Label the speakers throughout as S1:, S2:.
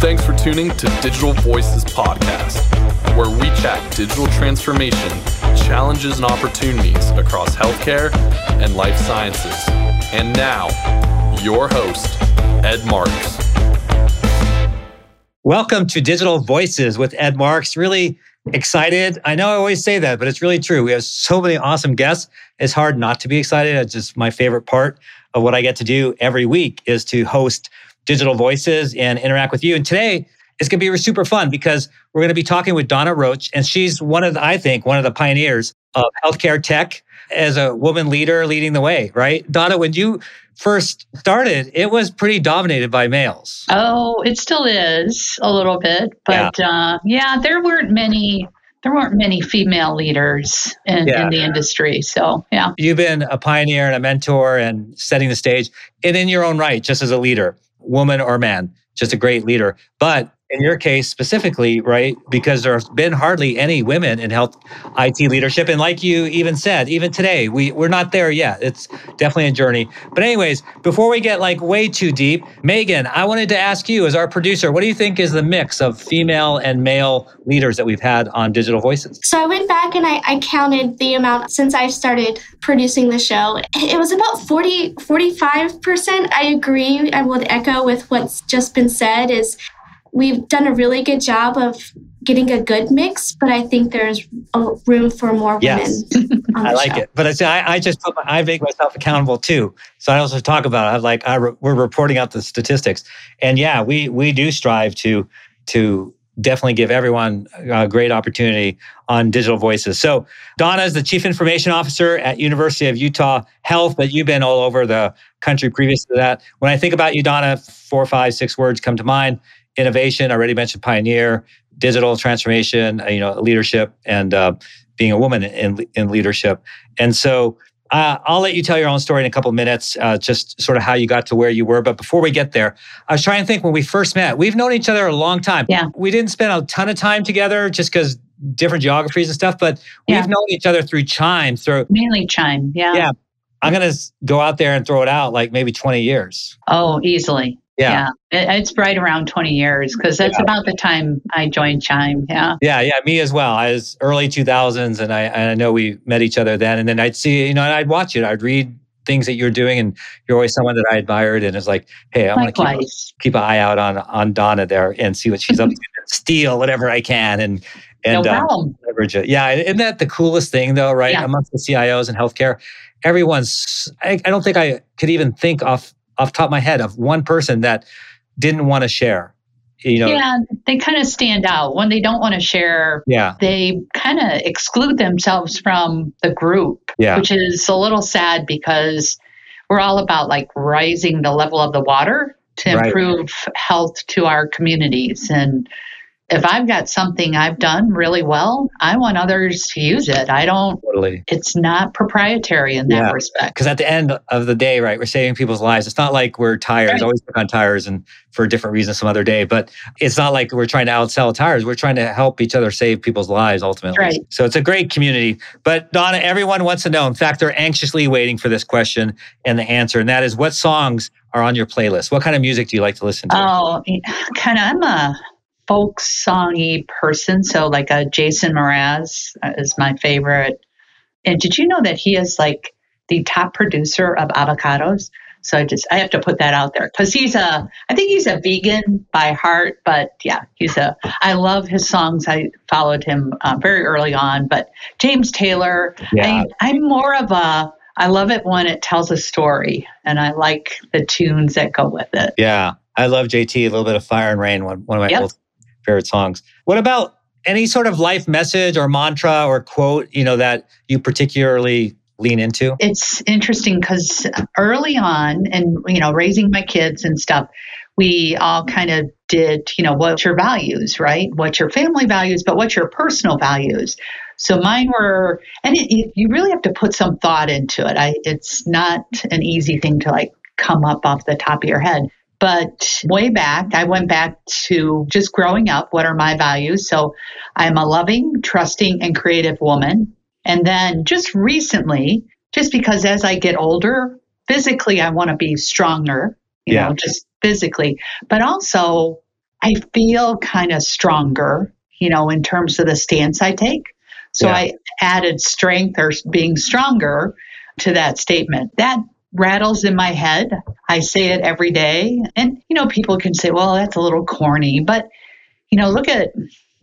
S1: Thanks for tuning to Digital Voices Podcast, where we chat digital transformation, challenges, and opportunities across healthcare and life sciences. And now, your host, Ed Marx.
S2: Welcome to Digital Voices with Ed Marx. Really excited. I know I always say that, but it's really true. We have so many awesome guests. It's hard not to be excited. It's just my favorite part of what I get to do every week is to host Digital Voices and interact with you. And today it's going to be super fun because we're going to be talking with Donna Roach, and she's one of, the, I think, one of the pioneers of healthcare tech as a woman leader leading the way, right? Donna, when you first started, it was pretty dominated by males.
S3: Oh, it still is a little bit, but yeah, uh, yeah there weren't many. There weren't many female leaders in, yeah. in the industry. So, yeah.
S2: You've been a pioneer and a mentor and setting the stage, and in your own right, just as a leader, woman or man, just a great leader. But in your case specifically, right? Because there's been hardly any women in health IT leadership. And like you even said, even today, we, we're not there yet. It's definitely a journey. But, anyways, before we get like way too deep, Megan, I wanted to ask you as our producer, what do you think is the mix of female and male leaders that we've had on Digital Voices?
S4: So I went back and I, I counted the amount since I started producing the show. It was about 40, 45%. I agree. I would echo with what's just been said is we've done a really good job of getting a good mix, but I think there's room for more
S2: yes.
S4: women.
S2: I like
S4: show.
S2: it, but I say I, I just I make myself accountable too. So I also talk about it. I like I re, we're reporting out the statistics, and yeah, we we do strive to to definitely give everyone a great opportunity on digital voices. So Donna is the chief information officer at University of Utah Health, but you've been all over the country previous to that. When I think about you, Donna, four, five, six words come to mind innovation. I already mentioned pioneer, digital transformation, uh, you know, leadership, and uh, being a woman in in leadership. And so uh, I'll let you tell your own story in a couple minutes, uh, just sort of how you got to where you were. But before we get there, I was trying to think when we first met. We've known each other a long time.
S3: Yeah.
S2: We didn't spend a ton of time together just because different geographies and stuff, but yeah. we've known each other through Chime. Through
S3: mainly Chime. Yeah.
S2: Yeah. I'm gonna go out there and throw it out like maybe 20 years.
S3: Oh, easily. Yeah. yeah. It's right around 20 years because that's yeah. about the time I joined Chime. Yeah.
S2: Yeah. Yeah. Me as well. I was early 2000s and I, and I know we met each other then. And then I'd see, you know, and I'd watch it. I'd read things that you're doing and you're always someone that I admired and it's like, hey, I'm going to keep, keep an eye out on, on Donna there and see what she's up to. Steal whatever I can and, and
S3: no um,
S2: leverage it. Yeah. Isn't that the coolest thing though, right? Yeah. Amongst the CIOs in healthcare, everyone's, I, I don't think I could even think off off top of my head of one person that didn't want to share you know
S3: yeah they kind of stand out when they don't want to share
S2: yeah
S3: they kind of exclude themselves from the group
S2: yeah.
S3: which is a little sad because we're all about like rising the level of the water to improve right. health to our communities and if I've got something I've done really well, I want others to use it. I don't,
S2: totally.
S3: it's not proprietary in that yeah. respect.
S2: Because at the end of the day, right, we're saving people's lives. It's not like we're tires, right. always work on tires and for a different reason some other day, but it's not like we're trying to outsell tires. We're trying to help each other save people's lives ultimately.
S3: Right.
S2: So it's a great community. But Donna, everyone wants to know. In fact, they're anxiously waiting for this question and the answer. And that is what songs are on your playlist? What kind of music do you like to listen to?
S3: Oh, kind of. I'm a folk songy person. So like a Jason Mraz is my favorite. And did you know that he is like the top producer of avocados? So I just I have to put that out there because he's a I think he's a vegan by heart, but yeah, he's a I love his songs. I followed him uh, very early on, but James Taylor,
S2: yeah.
S3: I, I'm more of a I love it when it tells a story, and I like the tunes that go with it.
S2: Yeah, I love JT. A little bit of Fire and Rain, one, one of my yep favorite songs. What about any sort of life message or mantra or quote, you know, that you particularly lean into?
S3: It's interesting because early on, and you know, raising my kids and stuff, we all kind of did, you know, what's your values, right? What's your family values, but what's your personal values? So mine were, and it, it, you really have to put some thought into it. I, it's not an easy thing to like come up off the top of your head. But way back, I went back to just growing up. What are my values? So I'm a loving, trusting, and creative woman. And then just recently, just because as I get older, physically, I want to be stronger, you
S2: yeah.
S3: know, just physically, but also I feel kind of stronger, you know, in terms of the stance I take. So yeah. I added strength or being stronger to that statement. That rattles in my head. I say it every day. And, you know, people can say, well, that's a little corny. But, you know, look at,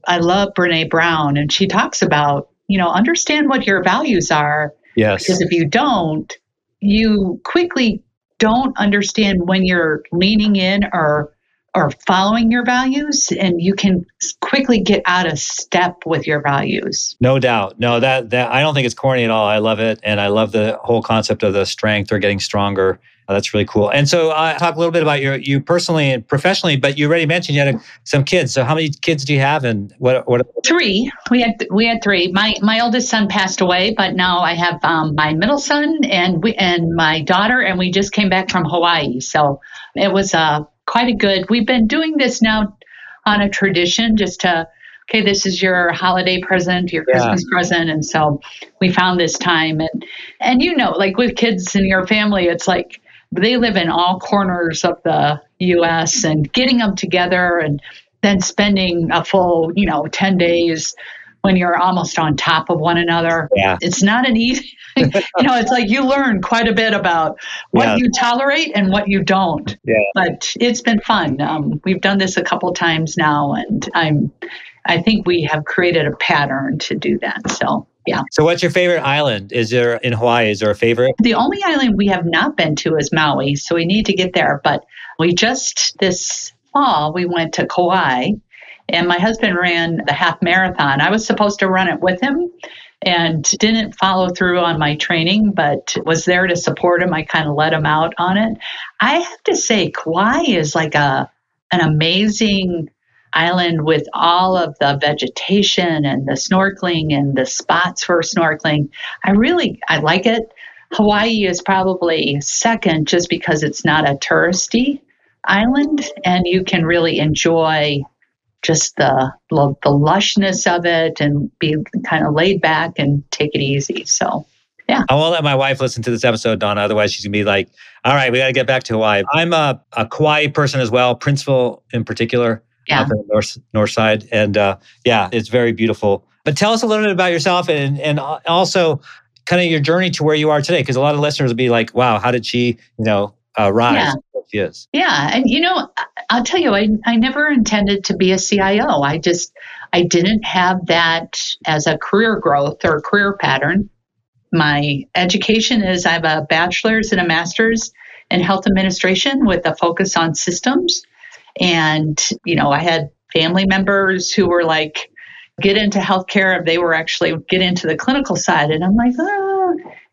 S3: I love Brene Brown, and she talks about, you know, understand what your values are.
S2: Yes.
S3: Because if you don't, you quickly don't understand when you're leaning in or or following your values and you can quickly get out of step with your values
S2: no doubt no that that i don't think it's corny at all i love it and i love the whole concept of the strength or getting stronger Oh, that's really cool. And so, uh, talk a little bit about your you personally and professionally. But you already mentioned you had a, some kids. So, how many kids do you have, and what? What?
S3: Three. We had we had three. My my oldest son passed away, but now I have um, my middle son and we and my daughter, and we just came back from Hawaii. So it was uh, quite a good. We've been doing this now on a tradition, just to okay, this is your holiday present, your Christmas present. And so we found this time and and you know, like with kids in your family, it's like they live in all corners of the US and getting them together and then spending a full, you know, 10 days when you're almost on top of one another.
S2: Yeah.
S3: It's not an easy, you know, it's like you learn quite a bit about what yeah. you tolerate and what you don't.
S2: Yeah.
S3: But it's been fun. Um, we've done this a couple times now, and I'm, I think we have created a pattern to do that. So yeah.
S2: So, what's your favorite island? Is there in Hawaii? Is there a favorite?
S3: The only island we have not been to is Maui, so we need to get there. But we just this fall we went to Kauai, and my husband ran the half marathon. I was supposed to run it with him, and didn't follow through on my training, but was there to support him. I kind of let him out on it. I have to say, Kauai is like a an amazing island with all of the vegetation and the snorkeling and the spots for snorkeling. I really I like it. Hawaii is probably second just because it's not a touristy island and you can really enjoy just the the lushness of it and be kind of laid back and take it easy. So yeah.
S2: I won't let my wife listen to this episode, Donna. Otherwise, she's gonna be like, "All right, we got to get back to Hawaii." I'm a, a Kauai person as well, Princeville in particular
S3: yeah. up
S2: the north north side, and uh, yeah, it's very beautiful. But tell us a little bit about yourself, and and also kind of your journey to where you are today, because a lot of listeners will be like, "Wow, how did she, you know, uh, rise?"
S3: Yeah.
S2: Is.
S3: Yeah, and you know, I'll tell you, I I never intended to be a CIO. I just I didn't have that as a career growth or career pattern. My education is I have a bachelor's and a master's in health administration with a focus on systems. And, you know, I had family members who were like, get into healthcare. If they were actually get into the clinical side. And I'm like, oh,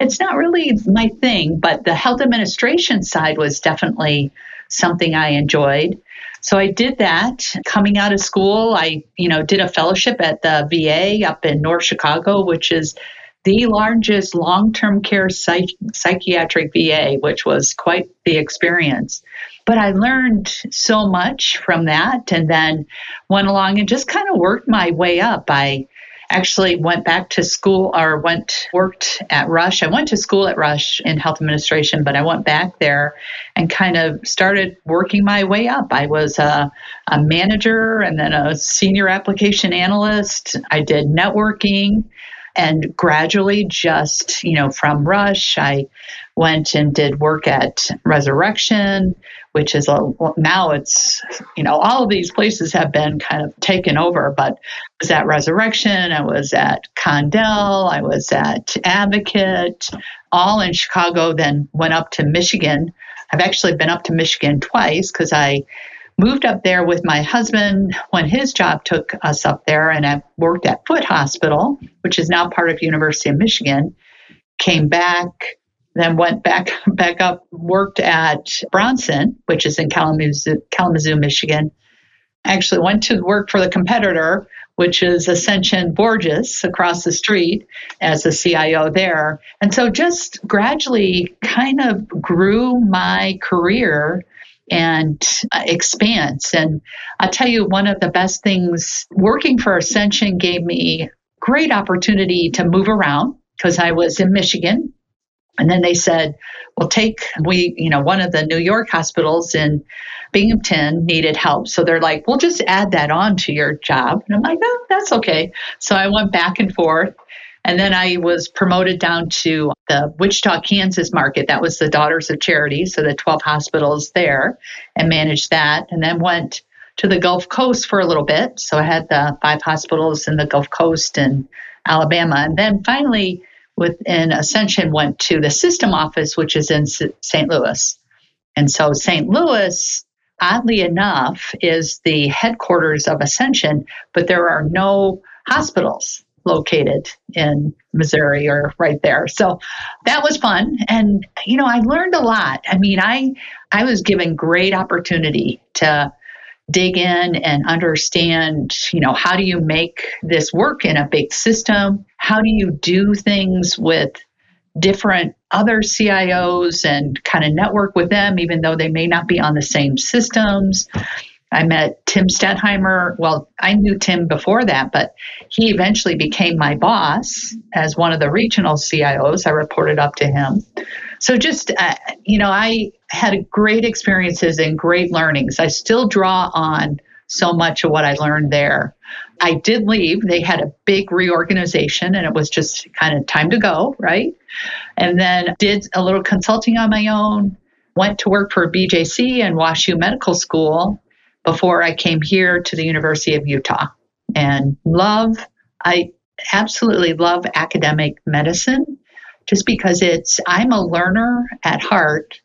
S3: it's not really my thing. But the health administration side was definitely something I enjoyed. So I did that. Coming out of school, I, you know, did a fellowship at the VA up in North Chicago, which is the largest long-term care psych- psychiatric VA, which was quite the experience. But I learned so much from that and then went along and just kind of worked my way up. I actually went back to school or went worked at Rush. I went to school at Rush in health administration, but I went back there and kind of started working my way up. I was a, a manager and then a senior application analyst. I did networking and gradually just you know from rush i went and did work at resurrection which is a now it's you know all of these places have been kind of taken over but I was at resurrection i was at condell i was at advocate all in chicago then went up to michigan i've actually been up to michigan twice because i moved up there with my husband when his job took us up there and I worked at Foote Hospital, which is now part of University of Michigan. Came back, then went back back up, worked at Bronson, which is in Kalamazoo, Kalamazoo, Michigan. Actually went to work for the competitor, which is Ascension Borgess across the street as the CIO there. And so just gradually kind of grew my career and uh, expanse. And I'll tell you, one of the best things working for Ascension gave me great opportunity to move around because I was in Michigan And then they said, well, take, we, you know, one of the New York hospitals in Binghamton needed help. So they're like, we'll just add that on to your job. And I'm like, no, that's okay. So I went back and forth. And then I was promoted down to the Wichita, Kansas market. That was the Daughters of Charity. So the 12 hospitals there and managed that. And then went to the Gulf Coast for a little bit. So I had the five hospitals in the Gulf Coast and Alabama. And then finally, within Ascension, went to the system office, which is in St. Louis. And so St. Louis, oddly enough, is the headquarters of Ascension, but there are no hospitals located in Missouri or right there. So that was fun and you know I learned a lot. I mean I I was given great opportunity to dig in and understand, you know, how do you make this work in a big system? How do you do things with different other CIOs and kind of network with them, even though they may not be on the same systems? I met Tim Stettheimer. Well, I knew Tim before that, but he eventually became my boss as one of the regional CIOs. I reported up to him. So just, uh, you know, I had great experiences and great learnings. I still draw on so much of what I learned there. I did leave. They had a big reorganization and it was just kind of time to go, right? And then did a little consulting on my own, went to work for BJC and WashU Medical School before I came here to the University of Utah and love, I absolutely love academic medicine just because it's, I'm a learner at heart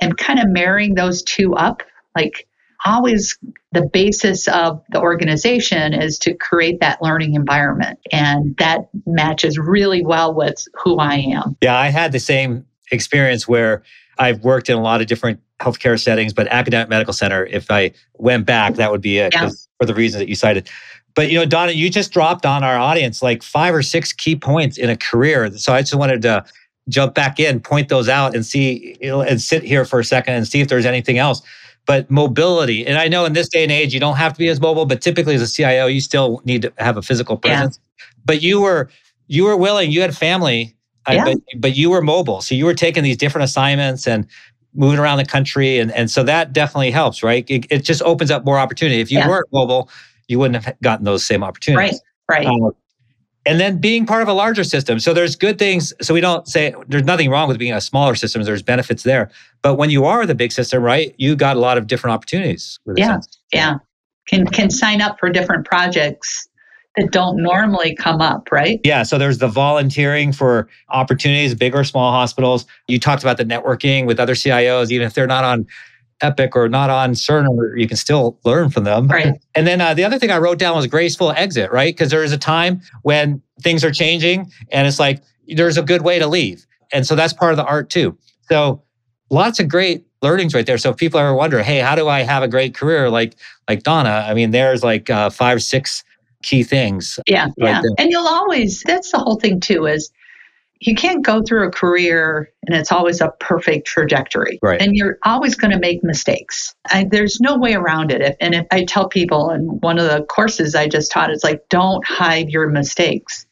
S3: and kind of marrying those two up. Like, always the basis of the organization is to create that learning environment. And that matches really well with who I am.
S2: Yeah, I had the same experience where I've worked in a lot of different healthcare settings, but academic medical center, if I went back, that would be it yeah. for the reasons that you cited. But you know, Donna, you just dropped on our audience like five or six key points in a career. So I just wanted to jump back in, point those out, and see you know, and sit here for a second and see if there's anything else. But mobility, and I know in this day and age you don't have to be as mobile, but typically as a CIO, you still need to have a physical presence. Yeah. But you were you were willing, you had family, yeah. But, but you were mobile, so you were taking these different assignments and moving around the country, and and so that definitely helps, right? It, it just opens up more opportunity. If you yeah. weren't mobile, you wouldn't have gotten those same opportunities.
S3: Right. Right. Um,
S2: and then being part of a larger system. So there's good things. So we don't say there's nothing wrong with being a smaller system. There's benefits there. But when you are the big system, right, you got a lot of different opportunities.
S3: Yeah, yeah. Can can sign up for different projects that don't normally come up, right?
S2: Yeah. So there's the volunteering for opportunities, big or small hospitals. You talked about the networking with other CIOs, even if they're not on Epic or not on Cerner, you can still learn from them.
S3: Right.
S2: And then uh, the other thing I wrote down was graceful exit, right? Because there is a time when things are changing and it's like there's a good way to leave. And so that's part of the art too. So lots of great learnings right there. So if people ever wonder, hey, how do I have a great career like like Donna? I mean, there's like uh, five, six key things.
S3: Yeah, right yeah. There. And you'll always that's the whole thing too is you can't go through a career and it's always a perfect trajectory.
S2: Right.
S3: And you're always going to make mistakes. I, there's no way around it. If, and if I tell people in one of the courses I just taught, it's like, don't hide your mistakes.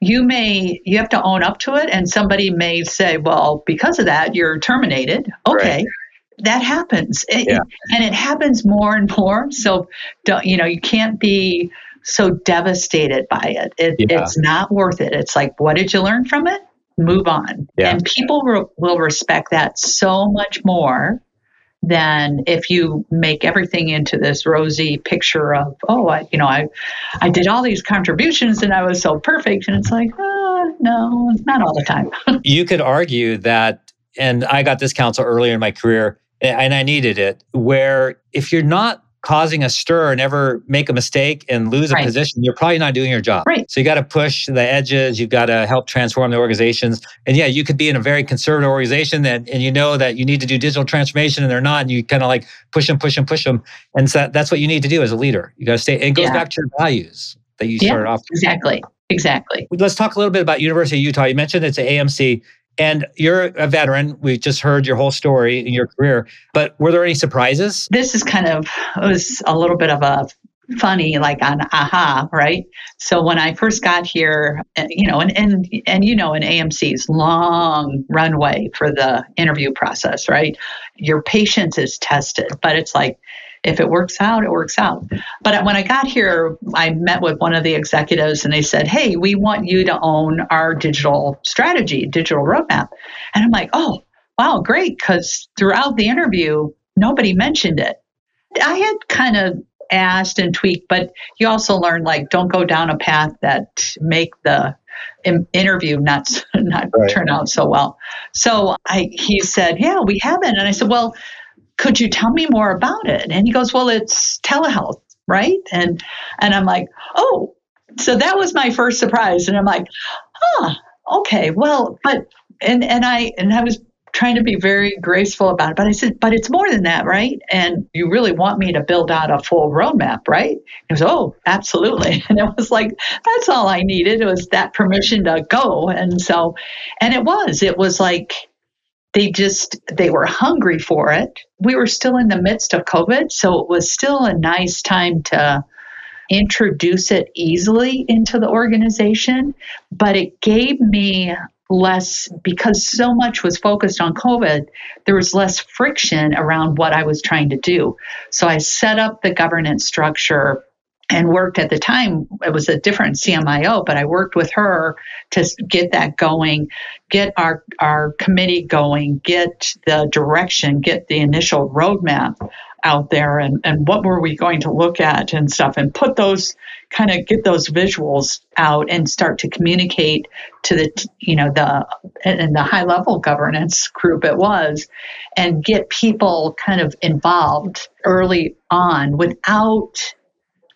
S3: You may, you have to own up to it. And somebody may say, well, because of that, you're terminated. Okay. Right. That happens. It, yeah. And it happens more and more. So don't, you know, you can't be so devastated by it. it yeah. It's not worth it. It's like, what did you learn from it? Move on. Yeah. And people re- will respect that so much more than if you make everything into this rosy picture of, oh, I, you know, I, I did all these contributions and I was so perfect. And it's like, oh, no, not all the time.
S2: you could argue that, and I got this counsel earlier in my career and I needed it, where if you're not causing a stir and ever make a mistake and lose a position, you're probably not doing your job.
S3: Right.
S2: So you got to push the edges. You've got to help transform the organizations. And yeah, you could be in a very conservative organization that, and you know that you need to do digital transformation and they're not, and you kind of like push them, push them, push them. And so that's what you need to do as a leader. You got to stay, it goes yeah. back to your values that you yeah, started off.
S3: Exactly. Exactly.
S2: Let's talk a little bit about University of Utah. You mentioned it's an AMC. And you're a veteran. We just heard your whole story in your career. But were there any surprises?
S3: This is kind of it was a little bit of a funny like on aha right so when i first got here eh, you know and and and you know in amc's long runway for the interview process right your patience is tested but it's like if it works out, it works out. But when I got here, I met with one of the executives and they said, Hey, we want you to own our digital strategy, digital roadmap. And I'm like, Oh, wow, great. Because throughout the interview, nobody mentioned it. I had kind of asked and tweaked, but you also learn like don't go down a path that make the interview not not right. turn out so well. So I he said, "Yeah, we haven't." And I said, "Well, could you tell me more about it?" And he goes, "Well, it's telehealth, right?" And and I'm like, "Oh." So that was my first surprise and I'm like, "Huh, okay. Well, but and and I and I was trying to be very graceful about it. But I said, but it's more than that, right? And you really want me to build out a full roadmap, right? He goes, oh, absolutely. And it was like, that's all I needed. It was that permission to go. And so, and it was, it was like, they just they were hungry for it we were still in the midst of covid so it was still a nice time to introduce it easily into the organization but it gave me less because so much was focused on COVID, there was less friction around what I was trying to do. So I set up the governance structure and worked at the time it was a different CMIO but I worked with her to get that going get our our committee going get the direction get the initial roadmap out there and, and what were we going to look at and stuff and put those kind of get those visuals out and start to communicate to the you know the and the high level governance group it was and get people kind of involved early on without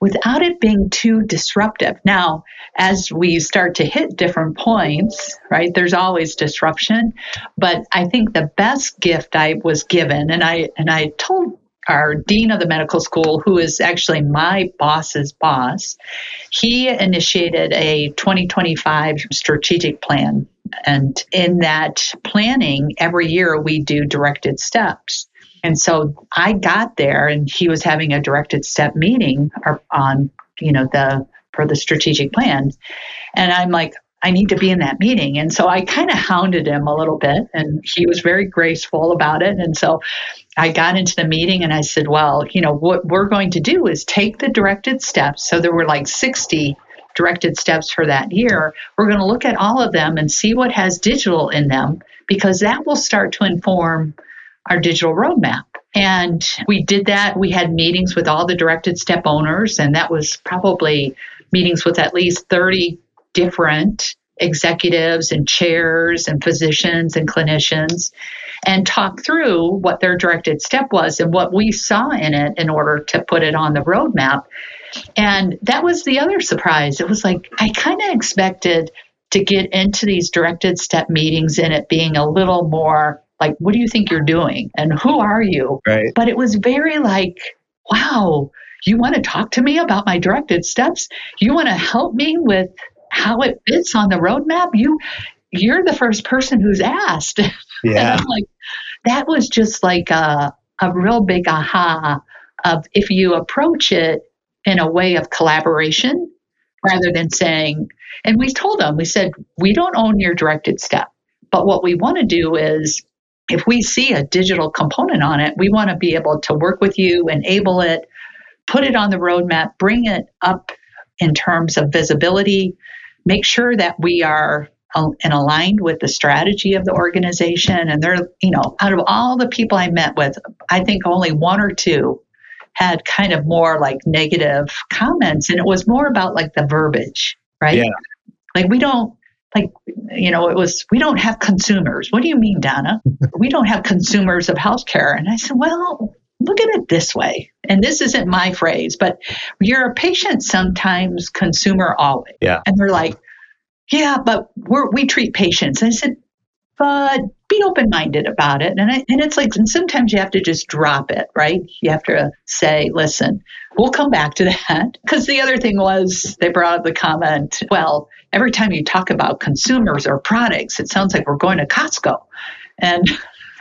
S3: without it being too disruptive. Now, as we start to hit different points, right, there's always disruption, but I think the best gift I was given and I and I told our dean of the medical school, who is actually my boss's boss, he initiated a 2025 strategic plan. And in that planning, every year we do directed steps. And so I got there and he was having a directed step meeting on, you know, the for the strategic plan. And I'm like, I need to be in that meeting. And so I kind of hounded him a little bit and he was very graceful about it. And so I got into the meeting and I said, well, you know, what we're going to do is take the directed steps. So there were like 60 directed steps for that year. We're going to look at all of them and see what has digital in them because that will start to inform our digital roadmap. And we did that. We had meetings with all the directed step owners, and that was probably meetings with at least 30 different executives and chairs and physicians and clinicians and talk through what their directed step was and what we saw in it in order to put it on the roadmap. And that was the other surprise. It was like I kind of expected to get into these directed step meetings and it being a little more like, what do you think you're doing? And who are you?
S2: Right.
S3: But it was very like, wow, you want to talk to me about my directed steps? You want to help me with how it fits on the roadmap, you you're the first person who's asked.
S2: Yeah.
S3: like, that was just like a, a real big aha of if you approach it in a way of collaboration rather than saying, and we told them, we said, we don't own your directed step. But what we want to do is if we see a digital component on it, we want to be able to work with you, enable it, put it on the roadmap, bring it up in terms of visibility, make sure that we are uh, and aligned with the strategy of the organization. And they're, you know, out of all the people I met with, I think only one or two had kind of more like negative comments. And it was more about like the verbiage, right?
S2: Yeah.
S3: Like we don't, like, you know, it was, we don't have consumers. What do you mean, Donna? we don't have consumers of healthcare. And I said, well, look at it this way. And this isn't my phrase, but you're a patient sometimes, consumer always.
S2: Yeah.
S3: And they're like, yeah, but we're, we treat patients. And I said, but open minded about it. And, I, and it's like, and sometimes you have to just drop it, right? You have to say, listen, we'll come back to that. Because the other thing was, they brought up the comment, well, every time you talk about consumers or products, it sounds like we're going to Costco. And,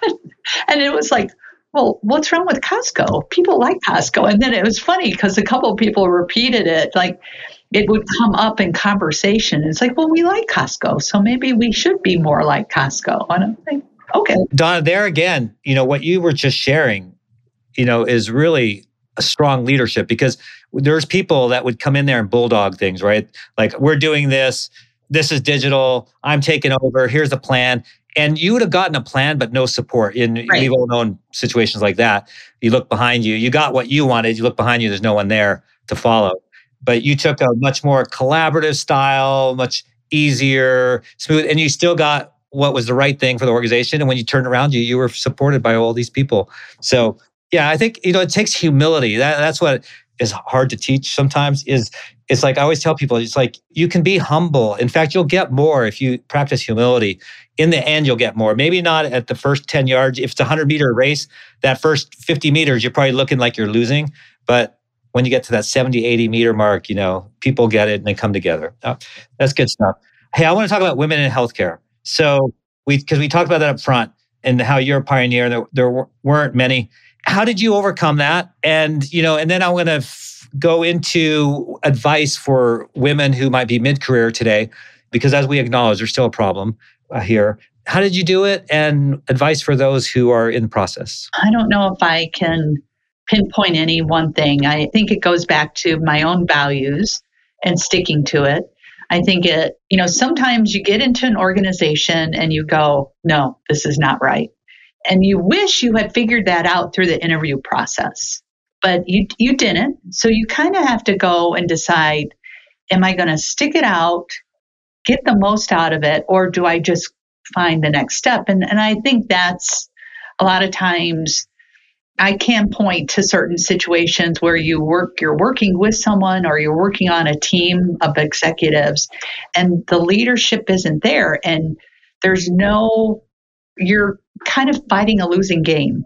S3: and it was like, well, what's wrong with Costco? People like Costco. And then it was funny because a couple of people repeated it. Like it would come up in conversation. It's like, well, we like Costco. So maybe we should be more like Costco. And I'm like, okay.
S2: Donna, there again, you know, what you were just sharing, you know, is really a strong leadership because there's people that would come in there and bulldog things, right? Like, we're doing this. This is digital. I'm taking over. Here's the plan and you would have gotten a plan but no support in right. we've all known situations like that you look behind you you got what you wanted you look behind you there's no one there to follow but you took a much more collaborative style much easier smooth and you still got what was the right thing for the organization and when you turned around you you were supported by all these people so yeah i think you know it takes humility that, that's what is hard to teach sometimes is it's like I always tell people, it's like you can be humble. In fact, you'll get more if you practice humility. In the end, you'll get more. Maybe not at the first 10 yards. If it's a 100 meter race, that first 50 meters, you're probably looking like you're losing. But when you get to that 70, 80 meter mark, you know, people get it and they come together. Oh, that's good stuff. Hey, I want to talk about women in healthcare. So we, because we talked about that up front and how you're a pioneer, there, there weren't many. How did you overcome that? And, you know, and then I'm going to go into advice for women who might be mid career today, because as we acknowledge, there's still a problem uh, here. How did you do it? And advice for those who are in the process?
S3: I don't know if I can pinpoint any one thing. I think it goes back to my own values and sticking to it. I think it, you know, sometimes you get into an organization and you go, no, this is not right. And you wish you had figured that out through the interview process but you you didn't. So you kind of have to go and decide am I going to stick it out, get the most out of it or do I just find the next step? And and I think that's a lot of times I can point to certain situations where you work, you're working with someone or you're working on a team of executives and the leadership isn't there and there's no, you're kind of fighting a losing game.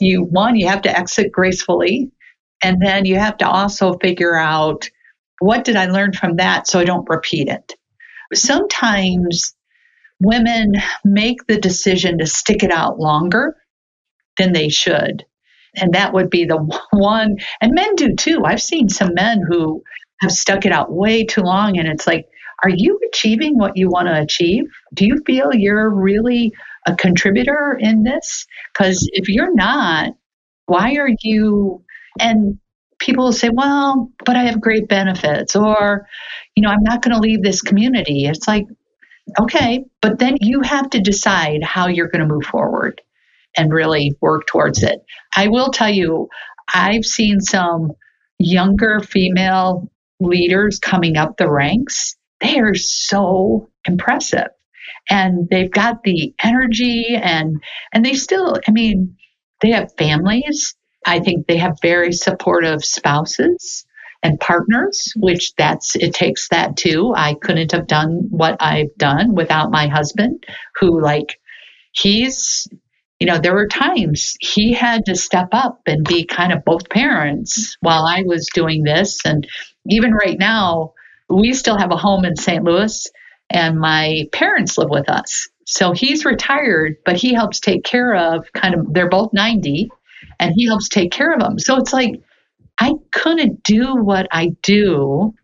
S3: You, one, you have to exit gracefully and then you have to also figure out what did I learn from that so I don't repeat it. Sometimes women make the decision to stick it out longer than they should. And that would be the one, and men do too. I've seen some men who have stuck it out way too long, and it's like, are you achieving what you want to achieve? Do you feel you're really a contributor in this? Because if you're not, why are you and people will say, well, but I have great benefits, or, you know, I'm not going to leave this community. It's like, okay, but then you have to decide how you're going to move forward and really work towards it. I will tell you, I've seen some younger female leaders coming up the ranks. They are so impressive. And they've got the energy and and they still, I mean, they have families I think they have very supportive spouses and partners, which that's it takes that too. I couldn't have done what I've done without my husband, who like he's you know, there were times he had to step up and be kind of both parents while I was doing this. And even right now, we still have a home in St. Louis, and my parents live with us. So he's retired, but he helps take care of kind of, they're both 90 and he helps take care of them. So it's like I couldn't do what I do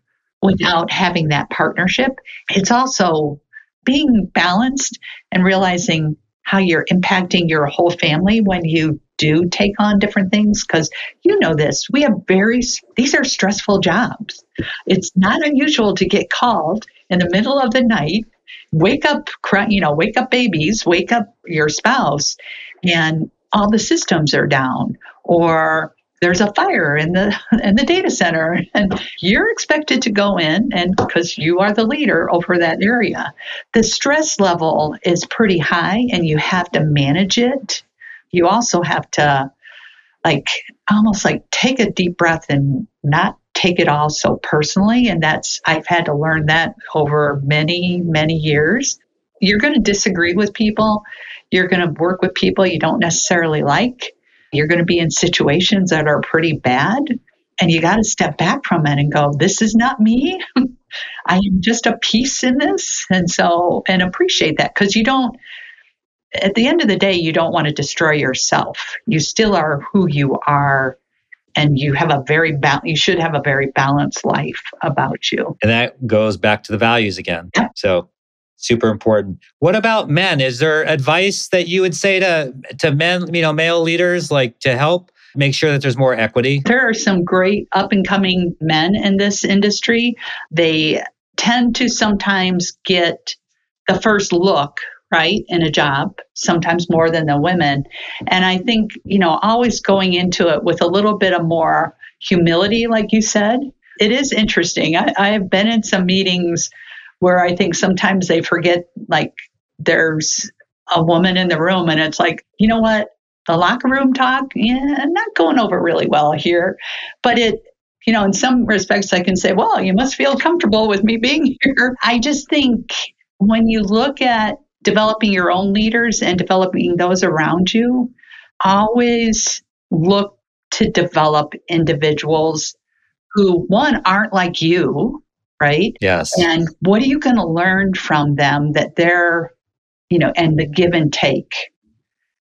S3: without having that partnership. It's also being balanced and realizing how you're impacting your whole family when you do take on different things because you know this we have very these are stressful jobs. It's not unusual to get called in the middle of the night wake up you know wake up babies wake up your spouse and all the systems are down or there's a fire in the in the data center and you're expected to go in and because you are the leader over that area. The stress level is pretty high and you have to manage it. You also have to like almost like take a deep breath and not take it all so personally and that's I've had to learn that over many many years. You're going to disagree with people. You're going to work with people you don't necessarily like. You're going to be in situations that are pretty bad. And you got to step back from it and go, this is not me. I am just a piece in this. And so, and appreciate that because you don't, at the end of the day, you don't want to destroy yourself. You still are who you are and you have a very ba- you should have a very balanced life about you.
S2: And that goes back to the values again.
S3: Yep.
S2: So super important. What about men? Is there advice that you would say to to men, you know, male leaders like to help make sure that there's more equity?
S3: There are some great up and coming men in this industry. They tend to sometimes get the first look right in a job sometimes more than the women and i think you know always going into it with a little bit of more humility like you said it is interesting I, i've been in some meetings where i think sometimes they forget like there's a woman in the room and it's like you know what? The locker room talk yeah not going over really well here. But it you know in some respects i can say well you must feel comfortable with me being here. I just think when you look at developing your own leaders and developing those around you, always look to develop individuals who, one, aren't like you, right?
S2: Yes.
S3: And what are you going to learn from them that they're, you know, and the give and take.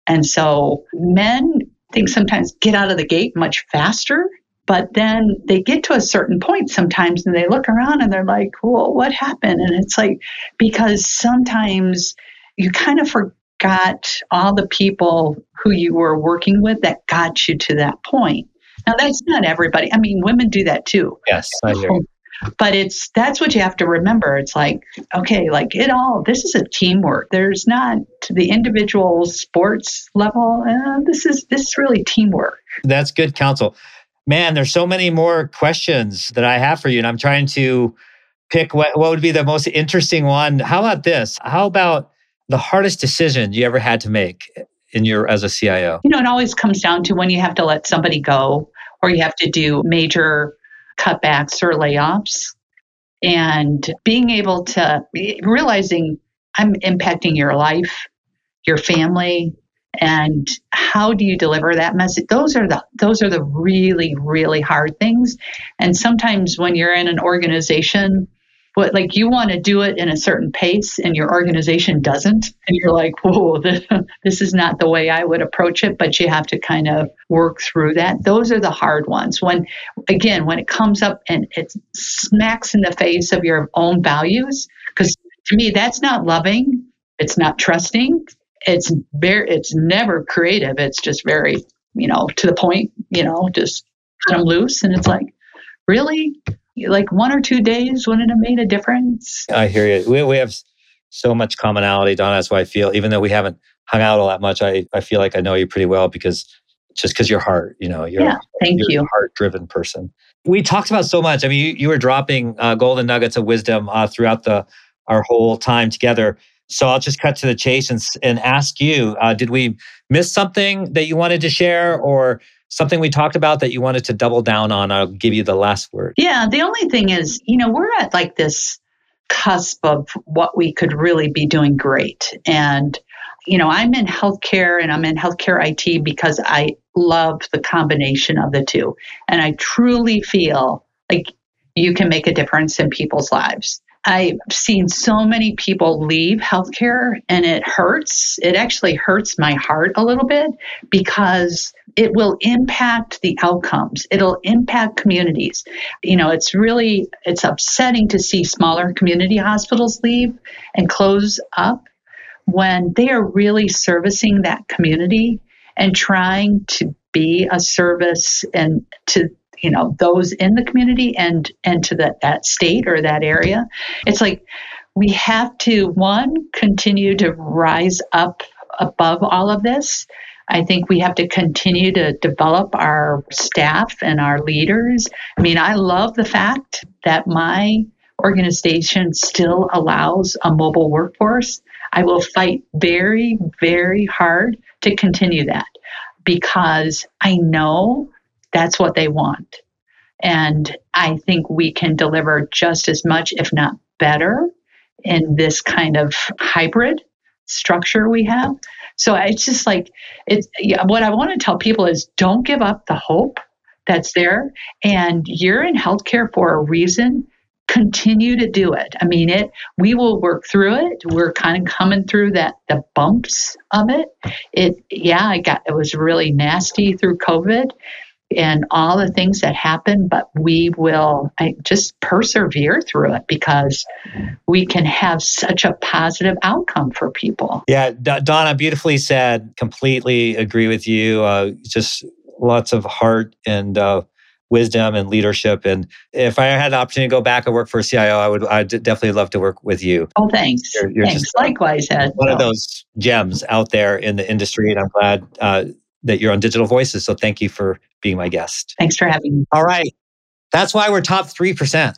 S3: And so men think sometimes get out of the gate much faster but then they get to a certain point sometimes and they look around and they're like, well, what happened? And it's like, because sometimes you kind of forgot all the people who you were working with that got you to that point. Now, that's not everybody. I mean, women do that too.
S2: Yes, I hear.
S3: But it's that's what you have to remember. It's like, okay, like it all, this is a teamwork. There's not the individual sports level. Uh, this is this is really teamwork.
S2: That's good counsel man, there's so many more questions that I have for you, and I'm trying to pick what, what would be the most interesting one. How about this? How about the hardest decision you ever had to make in your as a CIO?
S3: You know, it always comes down to when you have to let somebody go or you have to do major cutbacks or layoffs. And being able to realizing I'm impacting your life, your family, and how do you deliver that message? Those are the those are the really really hard things. And sometimes when you're in an organization what like you want to do it in a certain pace and your organization doesn't and you're like whoa this, this is not the way i would approach it but you have to kind of work through that. Those are the hard ones. When again when it comes up and it smacks in the face of your own values because to me that's not loving it's not trusting it's very it's never creative it's just very you know to the point you know just cut them loose and it's like really like one or two days wouldn't have made a difference?
S2: I hear you. We, we have so much commonality donna that's why i feel even though we haven't hung out all that much i, I feel like i know you pretty well because just because your heart you know you're,
S3: yeah, thank
S2: you're
S3: you.
S2: a heart driven person. We talked about so much. I mean you, you were dropping uh, golden nuggets of wisdom uh, throughout the our whole time together. So I'll just cut to the chase and, and ask you uh, did we miss something that you wanted to share or something we talked about that you wanted to double down on? I'll give you the last word.
S3: Yeah, the only thing is, you know, we're at like this cusp of what we could really be doing great. And, you know, I'm in healthcare and I'm in healthcare IT because I love the combination of the two. And I truly feel like you can make a difference in people's lives. I've seen so many people leave healthcare and it hurts. It actually hurts my heart a little bit because it will impact the outcomes. It'll impact communities. You know, it's really it's upsetting to see smaller community hospitals leave and close up when they are really servicing that community and trying to be a service and to you know those in the community and and to that that state or that area it's like we have to one continue to rise up above all of this I think we have to continue to develop our staff and our leaders. I mean, I love the fact that my organization still allows a mobile workforce. I will fight very, very hard to continue that because I know that's what they want. And I think we can deliver just as much, if not better, in this kind of hybrid structure we have. So it's just like it's yeah, what I want to tell people is don't give up the hope that's there. And you're in healthcare for a reason. continue to do it. I mean, it. We will work through it. We're kind of coming through that the bumps of it. It, yeah, I got it was really nasty through COVID and all the things that happen, but we will I, just persevere through it because we can have such a positive outcome for people.
S2: Yeah, D- Donna, beautifully said. Completely agree with you. Uh, just lots of heart and uh, wisdom and leadership. And if I had the opportunity to go back and work for a CIO, I would I'd definitely love to work with you.
S3: Oh, thanks. You're, you're thanks. Likewise, Ed.
S2: One of those gems out there in the industry, and I'm glad uh, that you're on Digital Voices. So thank you for being my guest.
S3: Thanks for having me.
S2: All right. That's why we're top 3%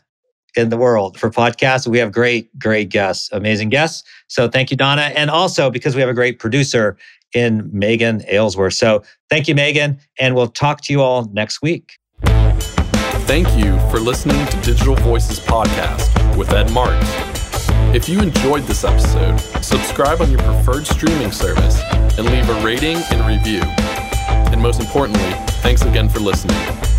S2: in the world for podcasts. We have great, great guests, amazing guests. So thank you, Donna. And also because we have a great producer in Megan Aylesworth. So thank you, Megan. And we'll talk to you all next week.
S1: Thank you for listening to Digital Voices Podcast with Ed Marx. If you enjoyed this episode, subscribe on your preferred streaming service and leave a rating and review. And most importantly, thanks again for listening.